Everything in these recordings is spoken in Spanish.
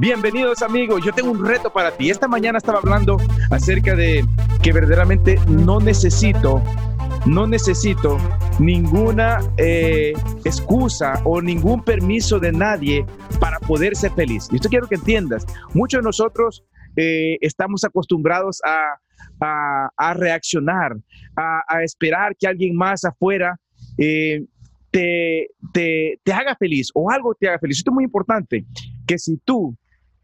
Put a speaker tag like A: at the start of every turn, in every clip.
A: Bienvenidos amigos, yo tengo un reto para ti. Esta mañana estaba hablando acerca de que verdaderamente no necesito, no necesito ninguna eh, excusa o ningún permiso de nadie para poder ser feliz. Y esto quiero que entiendas. Muchos de nosotros eh, estamos acostumbrados a, reaccionar, a, esperar que alguien más afuera eh, te, te, haga feliz o algo te haga feliz. Esto es muy importante, que si tú,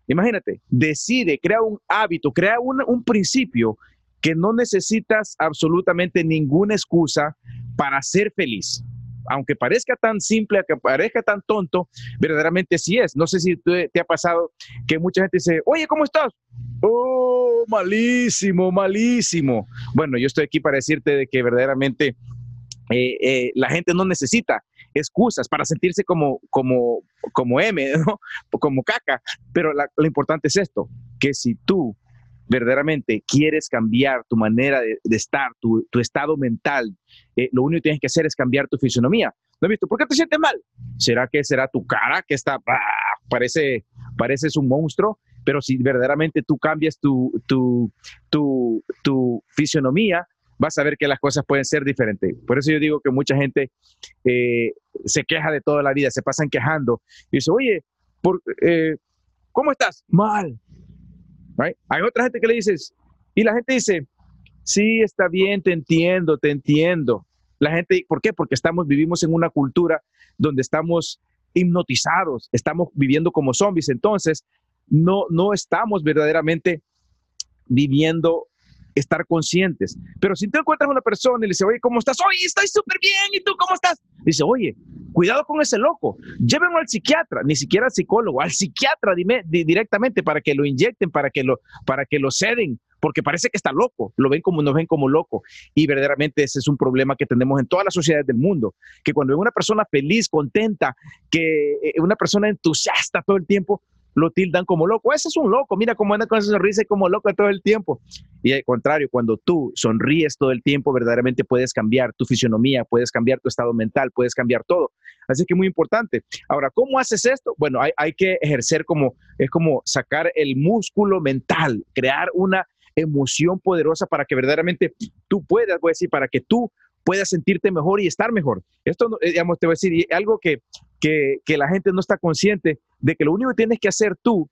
A: imagínate, decide, crea un hábito, crea un, principio que no necesitas absolutamente ninguna excusa para ser feliz. Aunque parezca tan simple, aunque parezca tan tonto, verdaderamente sí es. No sé si te, te ha pasado que mucha gente dice, oye, ¿cómo estás? Oh, malísimo, malísimo. Bueno, yo estoy aquí para decirte de que verdaderamente eh, eh, la gente no necesita excusas para sentirse como, como, como M, como caca. Pero lo importante es esto, que si tú verdaderamente quieres cambiar tu manera de, estar, tu, estado mental, eh, lo único que tienes que hacer es cambiar tu fisonomía. ¿No has visto? ¿Por qué te sientes mal? ¿Será que será tu cara que está, ¡ah! parece, pareces un monstruo? Pero si verdaderamente tú cambias tu, tu, tu, tu fisionomía, vas a ver que las cosas pueden ser diferentes. Por eso yo digo que mucha gente eh, se queja de toda la vida, se pasan quejando y dice, oye, por, eh, ¿cómo estás? Mal. Hay otra gente que le dices, y la gente dice, sí, está bien, te entiendo, te entiendo. La gente, ¿por qué? Porque estamos, vivimos en una cultura donde estamos hipnotizados, estamos viviendo como zombies, entonces no, no estamos verdaderamente viviendo estar conscientes. Pero si tú encuentras una persona y le dices, oye, ¿cómo estás? Oye, estoy súper bien. ¿Y tú cómo estás? Dice, oye, cuidado con ese loco. Llévenlo al psiquiatra, ni siquiera al psicólogo, al psiquiatra dime, directamente para que lo inyecten, para que lo, para que lo ceden, porque parece que está loco. Lo ven como, nos ven como loco. Y verdaderamente ese es un problema que tenemos en todas las sociedades del mundo. Que cuando una persona feliz, contenta, que eh, una persona entusiasta todo el tiempo, lo tildan como loco. Ese es un loco, mira cómo anda con esa sonrisa y como loco todo el tiempo. Y al contrario, cuando tú sonríes todo el tiempo, verdaderamente puedes cambiar tu fisionomía, puedes cambiar tu estado mental, puedes cambiar todo. Así que muy importante. Ahora, ¿cómo haces esto? Bueno, hay, que ejercer como, es como sacar el músculo mental, crear una emoción poderosa para que verdaderamente tú puedas, voy a decir, para que tú puedas sentirte mejor y estar mejor. Esto, eh, digamos, te voy a decir, algo que, que, la gente no está consciente de que lo único que tienes que hacer tú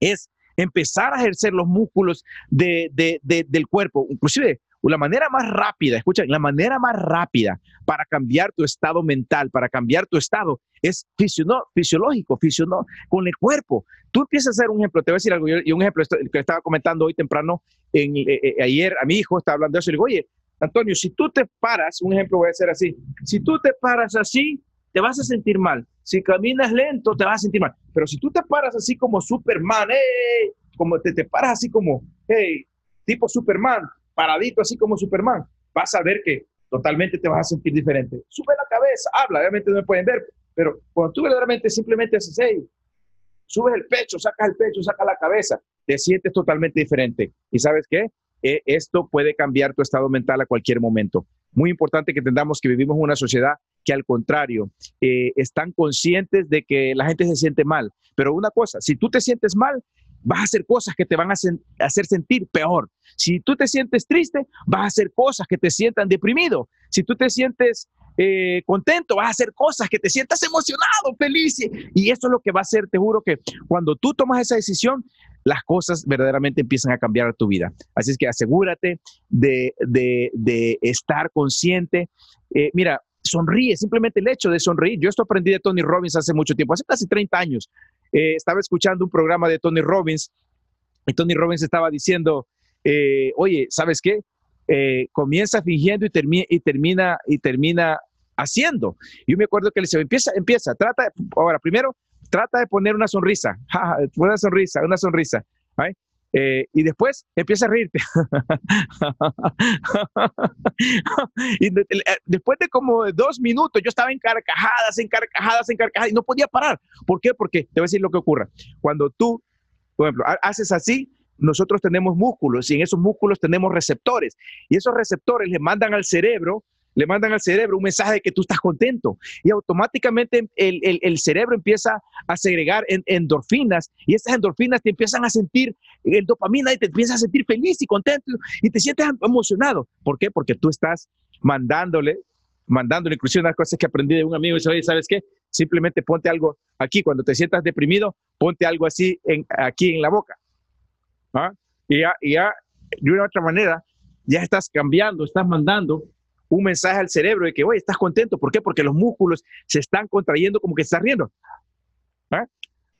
A: es empezar a ejercer los músculos de, de, del cuerpo, inclusive la manera más rápida, escucha, la manera más rápida para cambiar tu estado mental, para cambiar tu estado, es fisiológico, fisiológico, con el cuerpo. Tú empiezas a hacer un ejemplo, te voy a decir algo, y un ejemplo que estaba comentando hoy temprano, en, eh, eh, ayer a mi hijo estaba hablando de eso, y le digo, oye, Antonio, si tú te paras, un ejemplo voy a hacer así, si tú te paras así, te vas a sentir mal. Si caminas lento, te vas a sentir mal. Pero si tú te paras así como Superman, hey, como te, te paras así como, hey, tipo Superman, paradito así como Superman, vas a ver que totalmente te vas a sentir diferente. Sube la cabeza, habla, obviamente no me pueden ver, pero cuando tú verdaderamente simplemente haces, hey, subes el pecho, sacas el pecho, sacas la cabeza, te sientes totalmente diferente. ¿Y sabes qué? E, esto puede cambiar tu estado mental a cualquier momento. Muy importante que entendamos que vivimos en una sociedad que al contrario, eh, están conscientes de que la gente se siente mal. Pero una cosa, si tú te sientes mal, vas a hacer cosas que te van a, hacer sentir peor. Si tú te sientes triste, vas a hacer cosas que te sientan deprimido. Si tú te sientes eh, contento, vas a hacer cosas que te sientas emocionado, feliz. Y eso es lo que va a hacer, te juro que cuando tú tomas esa decisión, las cosas verdaderamente empiezan a cambiar tu vida. Así es que asegúrate de, estar consciente. Eh, mira, sonríe, simplemente el hecho de sonreír. Yo esto aprendí de Tony Robbins hace mucho tiempo, hace casi 30 años. Eh, estaba escuchando un programa de Tony Robbins y Tony Robbins estaba diciendo, eh, oye, ¿sabes qué? Eh, comienza fingiendo y, y, termina, y termina haciendo. Yo me acuerdo que le decía, empieza, empieza, trata, ahora primero, trata de poner una sonrisa, una sonrisa, una sonrisa. Eh, y después empieza a reírte. y eh, después de como dos minutos, yo estaba en carcajadas, en carcajadas, en carcajadas, y no podía parar. ¿Por qué? Porque te voy a decir lo que ocurre. Cuando tú, por ejemplo, haces así, nosotros tenemos músculos y en esos músculos tenemos receptores. Y esos receptores le mandan al cerebro le mandan al cerebro un mensaje de que tú estás contento y automáticamente el, cerebro empieza a segregar endorfinas y esas endorfinas te empiezan a sentir el dopamina y te empiezas a sentir feliz y contento y te sientes emocionado. ¿Por qué? Porque tú estás mandándole, mandándole, inclusive unas cosas que aprendí de un amigo, dice, oye, ¿sabes qué? Simplemente ponte algo aquí, cuando te sientas deprimido, ponte algo así en, aquí en la boca. ¿Ah? Y ya, y ya, de una otra manera, ya estás cambiando, estás mandando un mensaje al cerebro de que, oye, estás contento. ¿Por qué? Porque los músculos se están contrayendo como que estás riendo. ¿Ah?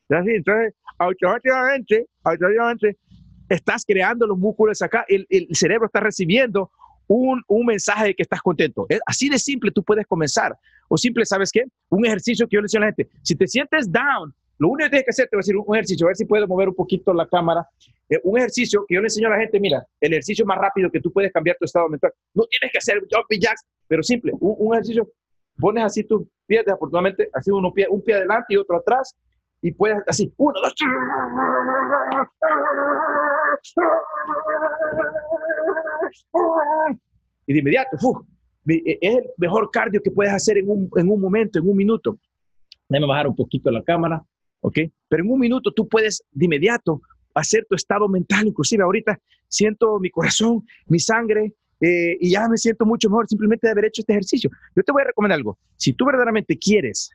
A: Entonces, automáticamente, automáticamente, estás creando los músculos acá, el, el cerebro está recibiendo un, un, mensaje de que estás contento. Así de simple tú puedes comenzar. O simple, ¿sabes qué? Un ejercicio que yo le decía a la gente. Si te sientes down, lo único que tienes que hacer, te voy a decir un ejercicio, a ver si puedo mover un poquito la cámara. Eh, un ejercicio que yo le enseño a la gente, mira, el ejercicio más rápido que tú puedes cambiar tu estado mental. No tienes que hacer jumping jacks, pero simple. Un, ejercicio, pones así tus pies, desafortunadamente, así uno un pie adelante y otro atrás, y puedes así, uno, dos, y de inmediato, es el mejor cardio que puedes hacer en un, en un momento, en un minuto. Déjame bajar un poquito la cámara, ¿ok? Pero en un minuto tú puedes de inmediato hacer tu estado mental, inclusive ahorita siento mi corazón, mi sangre, eh, y ya me siento mucho mejor simplemente de haber hecho este ejercicio. Yo te voy a recomendar algo. Si tú verdaderamente quieres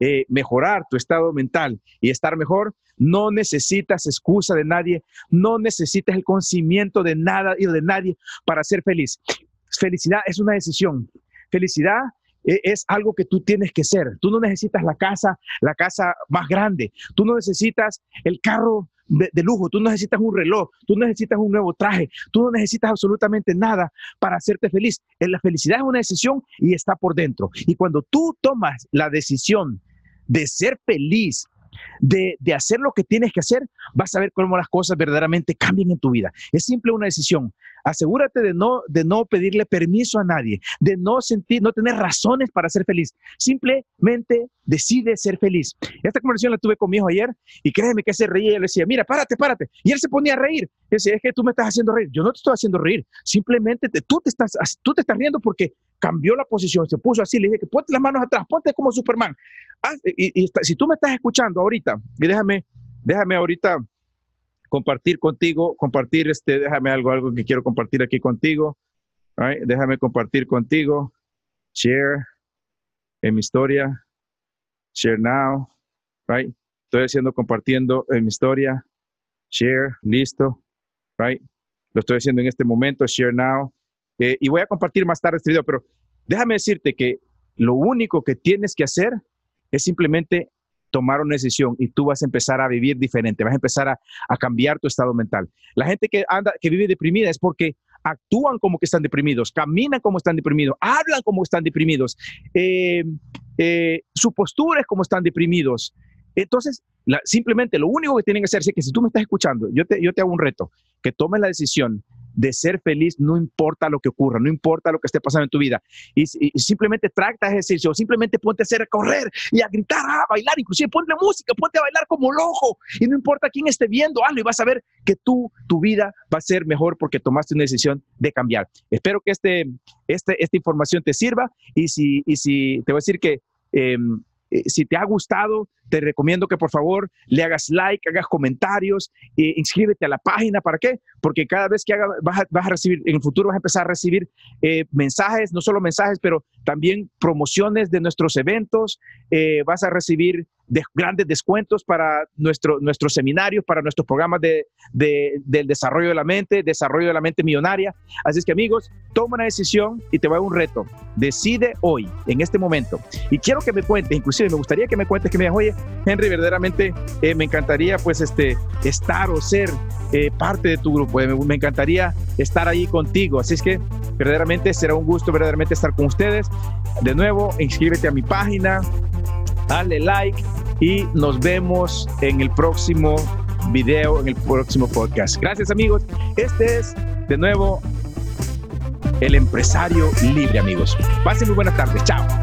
A: eh, mejorar tu estado mental y estar mejor, no necesitas excusa de nadie, no necesitas el conocimiento de nada y de nadie para ser feliz. Felicidad es una decisión. Felicidad es algo que tú tienes que ser. Tú no necesitas la casa, la casa más grande. Tú no necesitas el carro de, de, lujo. Tú no necesitas un reloj. Tú no necesitas un nuevo traje. Tú no necesitas absolutamente nada para hacerte feliz. La felicidad es una decisión y está por dentro. Y cuando tú tomas la decisión de ser feliz, de, hacer lo que tienes que hacer, vas a ver cómo las cosas verdaderamente cambian en tu vida. Es simple una decisión. Asegúrate de no, de no pedirle permiso a nadie, de no sentir, no tener razones para ser feliz. Simplemente decide ser feliz. Esta conversación la tuve con mi hijo ayer y créeme que se reía y le decía, mira, párate, párate. Y él se ponía a reír. Y decía, es que tú me estás haciendo reír. Yo no te estoy haciendo reír. Simplemente tú, te estás, tú te estás riendo porque cambió la posición, se puso así. Le dije que ponte las manos atrás, ponte como Superman. Ah, y, si tú me estás escuchando ahorita, y déjame, déjame ahorita compartir contigo, compartir este, déjame algo, algo que quiero compartir aquí contigo. déjame compartir contigo. Share en mi historia. Share now. Right? Estoy haciendo compartiendo en mi historia. Share, listo. Right? Lo estoy haciendo en este momento. Share now. Eh, y voy a compartir más tarde este video, pero déjame decirte que lo único que tienes que hacer es simplemente tomar una decisión y tú vas a empezar a vivir diferente, vas a empezar a, cambiar tu estado mental. La gente que anda, que vive deprimida es porque actúan como que están deprimidos, caminan como están deprimidos, hablan como están deprimidos, eh, eh, su postura es como están deprimidos. Entonces, simplemente lo único que tienen que hacer es que si tú me estás escuchando, yo te, yo te hago un reto, que tomes la decisión de ser feliz no importa lo que ocurra, no importa lo que esté pasando en tu vida. Y, simplemente trata ejercicio, simplemente ponte a hacer a correr y a gritar, a bailar, inclusive ponte música, ponte a bailar como loco. Y no importa quién esté viendo, hazlo y vas a ver que tú, tu vida va a ser mejor porque tomaste una decisión de cambiar. Espero que este, este, esta información te sirva y si, y si te voy a decir que... Em, eh, si te ha gustado, te recomiendo que por favor le hagas like, hagas comentarios, e inscríbete a la página. ¿Para qué? Porque cada vez que hagas, vas, a, recibir, en el futuro vas a empezar a recibir eh, mensajes, no solo mensajes, pero también promociones de nuestros eventos. Eh, vas a recibir de grandes descuentos para nuestro, nuestros seminarios, para nuestros programas de, del desarrollo de la mente, desarrollo de la mente millonaria. Así es que amigos, toma una decisión y te va a un reto. Decide hoy, en este momento. Y quiero que me cuentes, inclusive me gustaría que me cuentes, que me digas, oye, Henry, verdaderamente eh, me encantaría pues este, estar o ser eh, parte de tu grupo. Me, me encantaría estar ahí contigo. Así es que verdaderamente será un gusto verdaderamente estar con ustedes. De nuevo, inscríbete a mi página, dale like y nos vemos en el próximo video, en el próximo podcast. Gracias amigos. Este es de nuevo el empresario libre amigos. Pasen muy buenas tardes. Chao.